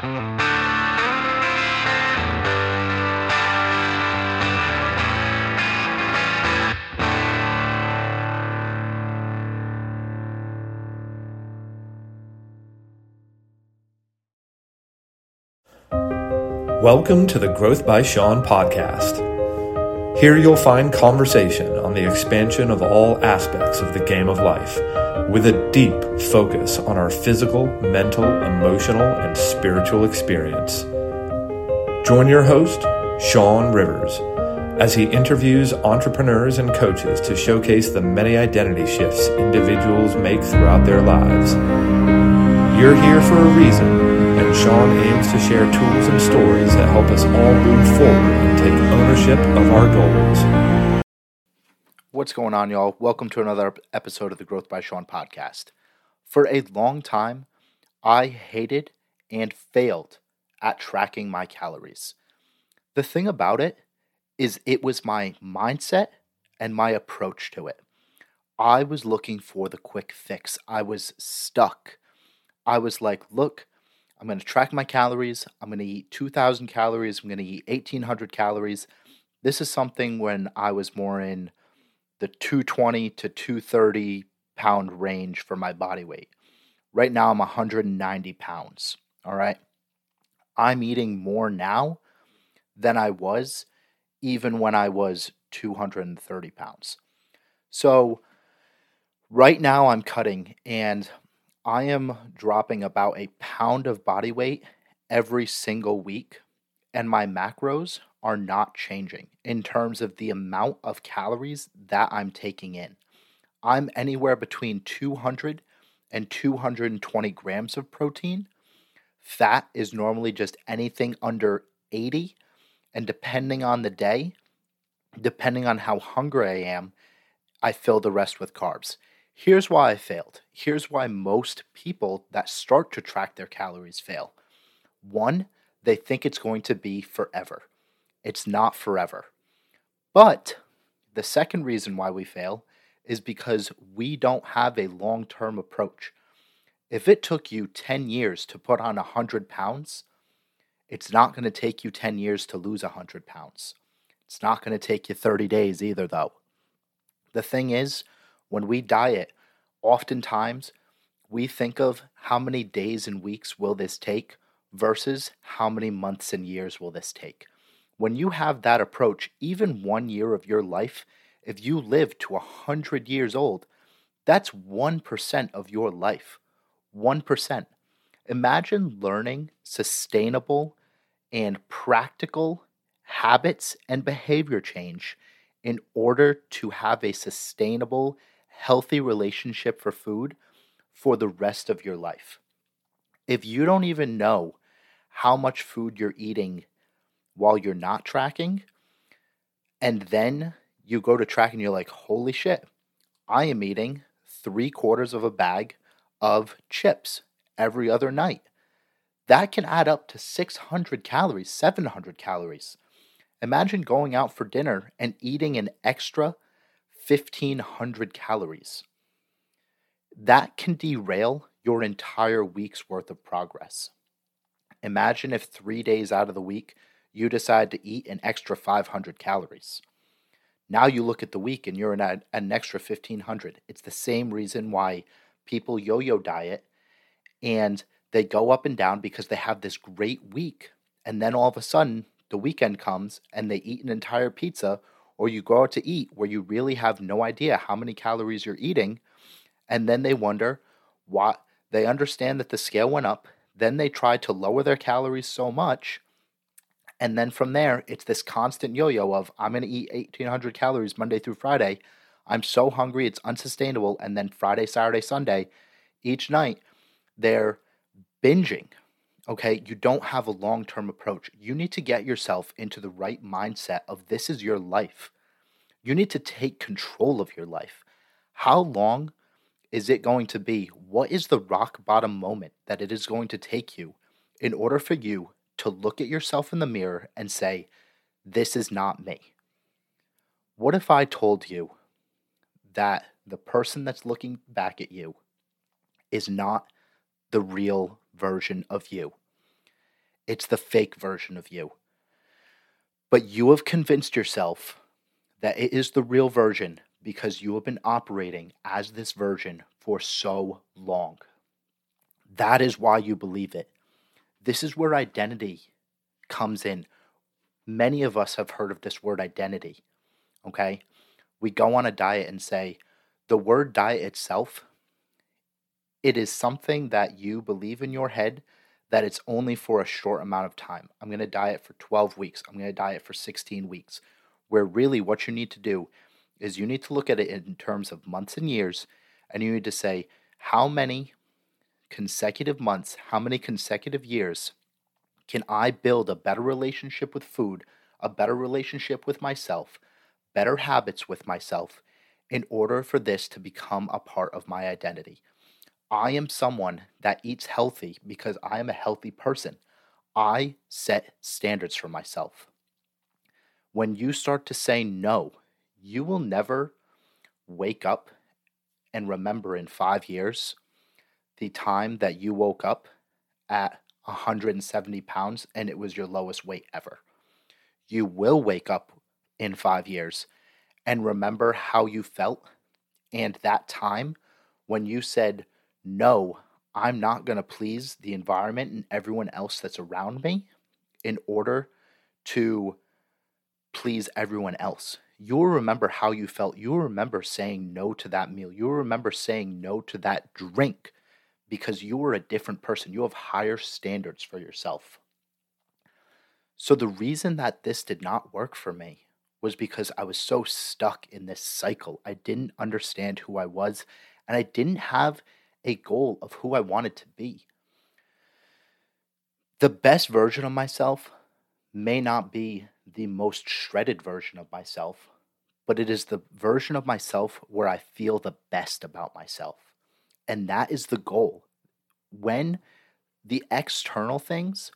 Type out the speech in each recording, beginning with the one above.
Welcome to the Growth by Shawn podcast. Here you'll find conversation on the expansion of all aspects of the game of life, with a deep focus on our physical, mental, emotional, and spiritual experience. Join your host, Shawn Rivers, as he interviews entrepreneurs and coaches to showcase the many identity shifts individuals make throughout their lives. You're here for a reason and Shawn aims to share tools and stories that help us all move forward and take ownership of our goals. What's going on, y'all? Welcome to another episode of the Growth by Shawn podcast. For a long time, I hated and failed at tracking my calories. The thing about it is, it was my mindset and my approach to it. I was looking for the quick fix. I was stuck. I was like, look, I'm going to track my calories. I'm going to eat 2,000 calories. I'm going to eat 1,800 calories. This is something when I was more in the 220 to 230 pound range for my body weight. Right now, I'm 190 pounds. All right. I'm eating more now than I was even when I was 230 pounds. So, right now, I'm cutting and I am dropping about a pound of body weight every single week, and my macros are not changing in terms of the amount of calories that I'm taking in. I'm anywhere between 200 and 220 grams of protein. Fat is normally just anything under 80, and depending on the day, depending on how hungry I am, I fill the rest with carbs. Here's why I failed. Here's why most people that start to track their calories fail. One, they think it's going to be forever. It's not forever. But the second reason why we fail is because we don't have a long term approach. If it took you 10 years to put on 100 pounds, it's not going to take you 10 years to lose 100 pounds. It's not going to take you 30 days either, though. The thing is, when we diet, oftentimes we think of how many days and weeks will this take versus how many months and years will this take. When you have that approach, even one year of your life, if you live to a 100 years old, that's 1% of your life. 1%. Imagine learning sustainable and practical habits and behavior change in order to have a sustainable, healthy relationship for food for the rest of your life. If you don't even know how much food you're eating while you're not tracking, and then you go to track and you're like, holy shit, I am eating three quarters of a bag of chips every other night. That can add up to 600 calories, 700 calories. Imagine going out for dinner and eating an extra 1500 calories. That can derail your entire week's worth of progress. Imagine if three days out of the week you decide to eat an extra 500 calories. Now you look at the week and you're in an extra 1500. It's the same reason why people yo yo diet and they go up and down because they have this great week. And then all of a sudden, the weekend comes and they eat an entire pizza, or you go out to eat where you really have no idea how many calories you're eating. And then they wonder why they understand that the scale went up. Then they try to lower their calories so much. And then from there, it's this constant yo yo of I'm going to eat 1800 calories Monday through Friday. I'm so hungry, it's unsustainable. And then Friday, Saturday, Sunday, each night, they're binging Okay, you don't have a long term approach. You need to get yourself into the right mindset of this is your life. You need to take control of your life. How long is it going to be? What is the rock bottom moment that it is going to take you in order for you to look at yourself in the mirror and say, This is not me? What if I told you that the person that's looking back at you is not the real version of you? It's the fake version of you. But you have convinced yourself that it is the real version because you have been operating as this version for so long. That is why you believe it. This is where identity comes in. Many of us have heard of this word identity. Okay? We go on a diet and say, the word diet itself, it is something that you believe in your head that it's only for a short amount of time. I'm going to diet for 12 weeks. I'm going to diet for 16 weeks. Where really what you need to do is you need to look at it in terms of months and years, and you need to say, how many consecutive months, how many consecutive years can I build a better relationship with food, a better relationship with myself, better habits with myself in order for this to become a part of my identity? I am someone that eats healthy because I am a healthy person. I set standards for myself. When you start to say no, you will never wake up and remember in five years the time that you woke up at 170 pounds and it was your lowest weight ever. You will wake up in five years and remember how you felt and that time when you said, No, I'm not going to please the environment and everyone else that's around me in order to please everyone else. You'll remember how you felt. You'll remember saying no to that meal. You'll remember saying no to that drink because you are a different person. You have higher standards for yourself. So, the reason that this did not work for me was because I was so stuck in this cycle. I didn't understand who I was, and I didn't have a goal of who I wanted to be. The best version of myself may not be the most shredded version of myself, but it is the version of myself where I feel the best about myself. And that is the goal. When the external things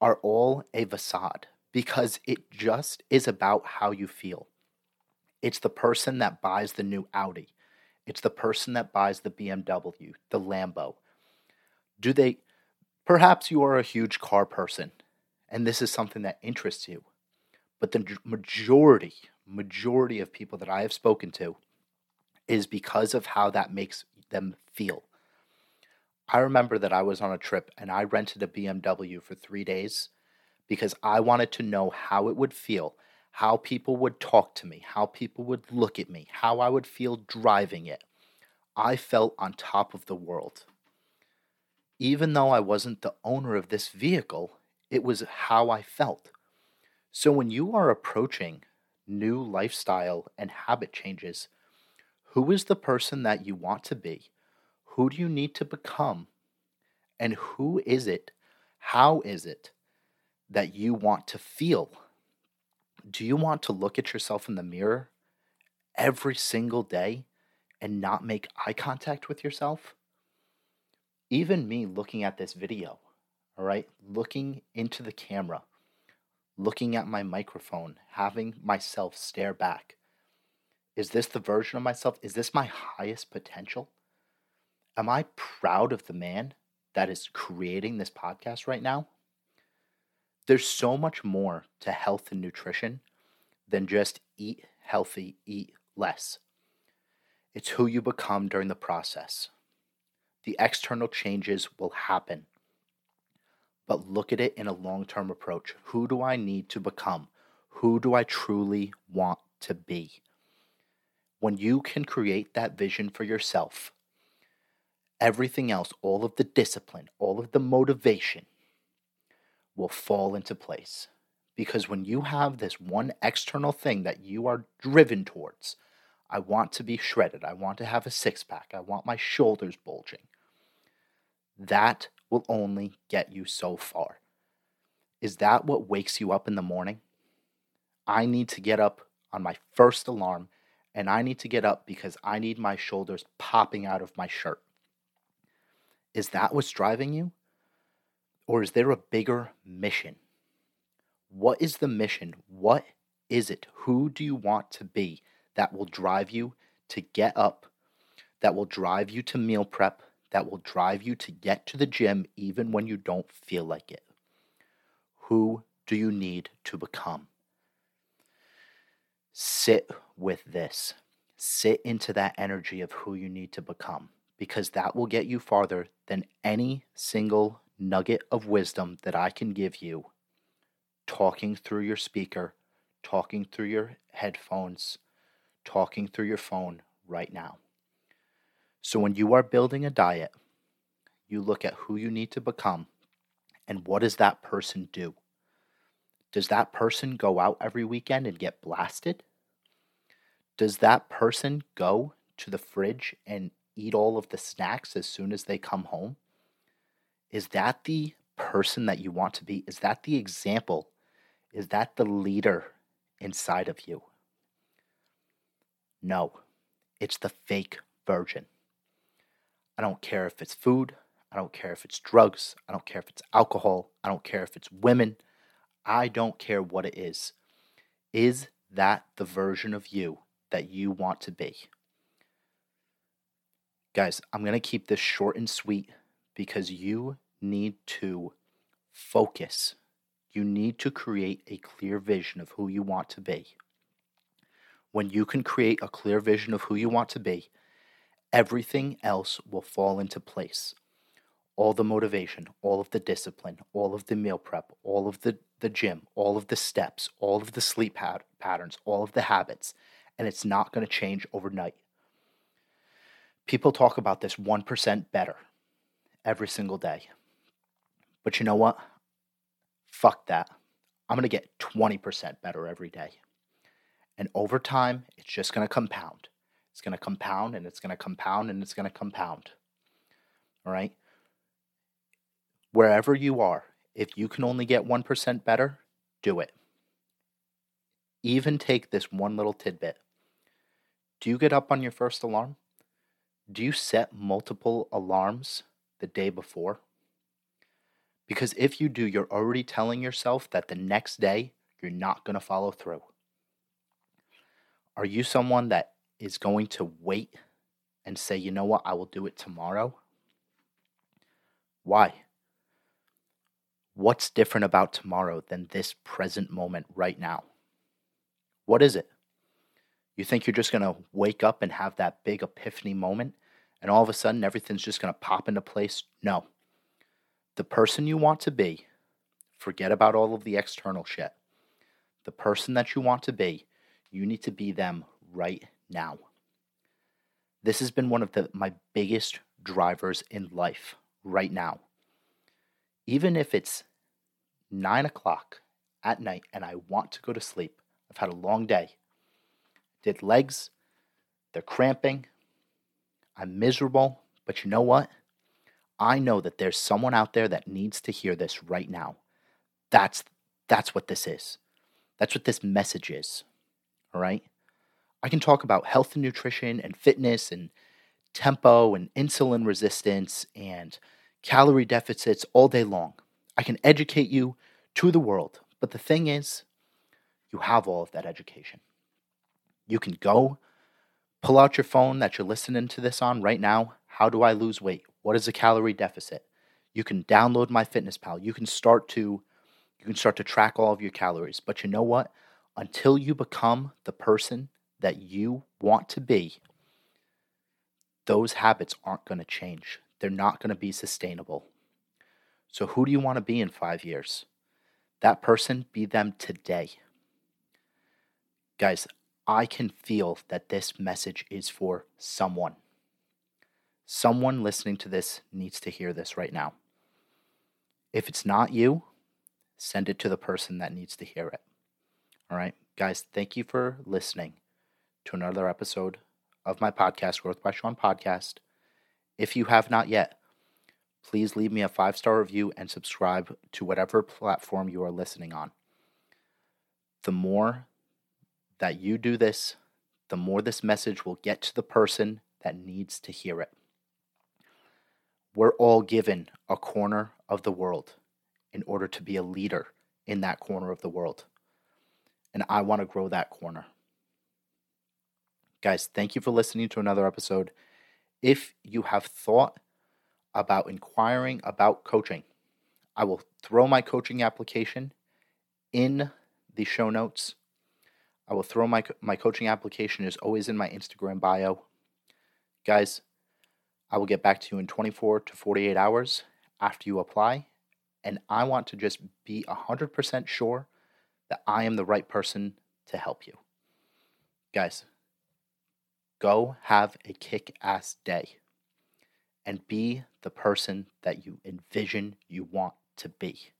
are all a facade, because it just is about how you feel. It's the person that buys the new Audi. It's the person that buys the BMW, the Lambo. Do they, perhaps you are a huge car person and this is something that interests you. But the majority, majority of people that I have spoken to is because of how that makes them feel. I remember that I was on a trip and I rented a BMW for three days because I wanted to know how it would feel, how people would talk to me, how people would look at me, how I would feel driving it. I felt on top of the world. Even though I wasn't the owner of this vehicle, it was how I felt. So when you are approaching new lifestyle and habit changes, who is the person that you want to be? Who do you need to become? And who is it? How is it that you want to feel? Do you want to look at yourself in the mirror every single day and not make eye contact with yourself? Even me looking at this video, all right, looking into the camera, looking at my microphone, having myself stare back. Is this the version of myself? Is this my highest potential? Am I proud of the man that is creating this podcast right now? There's so much more to health and nutrition than just eat healthy, eat less. It's who you become during the process. The external changes will happen but look at it in a long term approach. Who do I need to become? Who do I truly want to be? When you can create that vision for yourself, everything else, all of the discipline, all of the motivation will fall into place. Because when you have this one external thing that you are driven towards, I want to be shredded, I want to have a six pack, I want my shoulders bulging, that will only get you so far. Is that what wakes you up in the morning? I need to get up on my first alarm, and I need to get up because I need my shoulders popping out of my shirt. Is that what's driving you? Or is there a bigger mission? What is the mission? What is it? Who do you want to be that will drive you to get up, that will drive you to meal prep, that will drive you to get to the gym even when you don't feel like it? Who do you need to become? Sit with this. Sit into that energy of who you need to become because that will get you farther than any single nugget of wisdom that I can give you talking through your speaker, talking through your headphones, talking through your phone right now. So when you are building a diet, you look at who you need to become and what does that person do? Does that person go out every weekend and get blasted? Does that person go to the fridge and eat all of the snacks as soon as they come home? Is that the person that you want to be? Is that the example? Is that the leader inside of you? No, it's the fake version. I don't care if it's food. I don't care if it's drugs. I don't care if it's alcohol. I don't care if it's women. I don't care what it is. Is that the version of you that you want to be? Guys, I'm going to keep this short and sweet because you need to focus. You need to create a clear vision of who you want to be. When you can create a clear vision of who you want to be, everything else will fall into place. All the motivation, all of the discipline, all of the meal prep, all of the, the gym, all of the steps, all of the sleep pat- patterns, all of the habits, and it's not going to change overnight. People talk about this 1% better every single day. But you know what? Fuck that. I'm going to get 20% better every day. And over time, it's just going to compound. It's going to compound and it's going to compound and it's going to compound. All right? Wherever you are, if you can only get 1% better, do it. Even take this one little tidbit. Do you get up on your first alarm? do you set multiple alarms the day before? Because if you do, you're already telling yourself that the next day you're not going to follow through. Are you someone that is going to wait and say, you know what, I will do it tomorrow? Why? What's different about tomorrow than this present moment right now? What is it? You think you're just going to wake up and have that big epiphany moment and all of a sudden everything's just going to pop into place? No. The person you want to be, forget about all of the external shit. The person that you want to be, you need to be them right now. This has been one of the, my biggest drivers in life right now. Even if it's nine o'clock at night and I want to go to sleep, I've had a long day did legs. They're cramping. I'm miserable. But you know what? I know that there's someone out there that needs to hear this right now. That's that's what this is. That's what this message is. All right? I can talk about health and nutrition and fitness and tempo and insulin resistance and calorie deficits all day long. I can educate you to the world. But the thing is, you have all of that education. You can go pull out your phone that you're listening to this on right now. How do I lose weight? What is a calorie deficit? You can download MyFitnessPal. You can start to you can start to track all of your calories. But you know what? Until you become the person that you want to be, those habits aren't going to change. They're not going to be sustainable. So, who do you want to be in five years? That person, be them today. Guys, I can feel that this message is for someone. Someone listening to this needs to hear this right now. If it's not you, send it to the person that needs to hear it. All right, guys, thank you for listening to another episode of my podcast, Growth by Shawn Podcast. If you have not yet, please leave me a five star review and subscribe to whatever platform you are listening on. The more that you do this, the more this message will get to the person that needs to hear it. We're all given a corner of the world in order to be a leader in that corner of the world. And I want to grow that corner. Guys, thank you for listening to another episode. If you have thought about inquiring about coaching, I will throw my coaching application in the show notes. I will throw my my coaching application is always in my Instagram bio. Guys, I will get back to you in 24 to 48 hours after you apply, and I want to just be 100% sure that I am the right person to help you. Guys, go have a kick-ass day and be the person that you envision you want to be.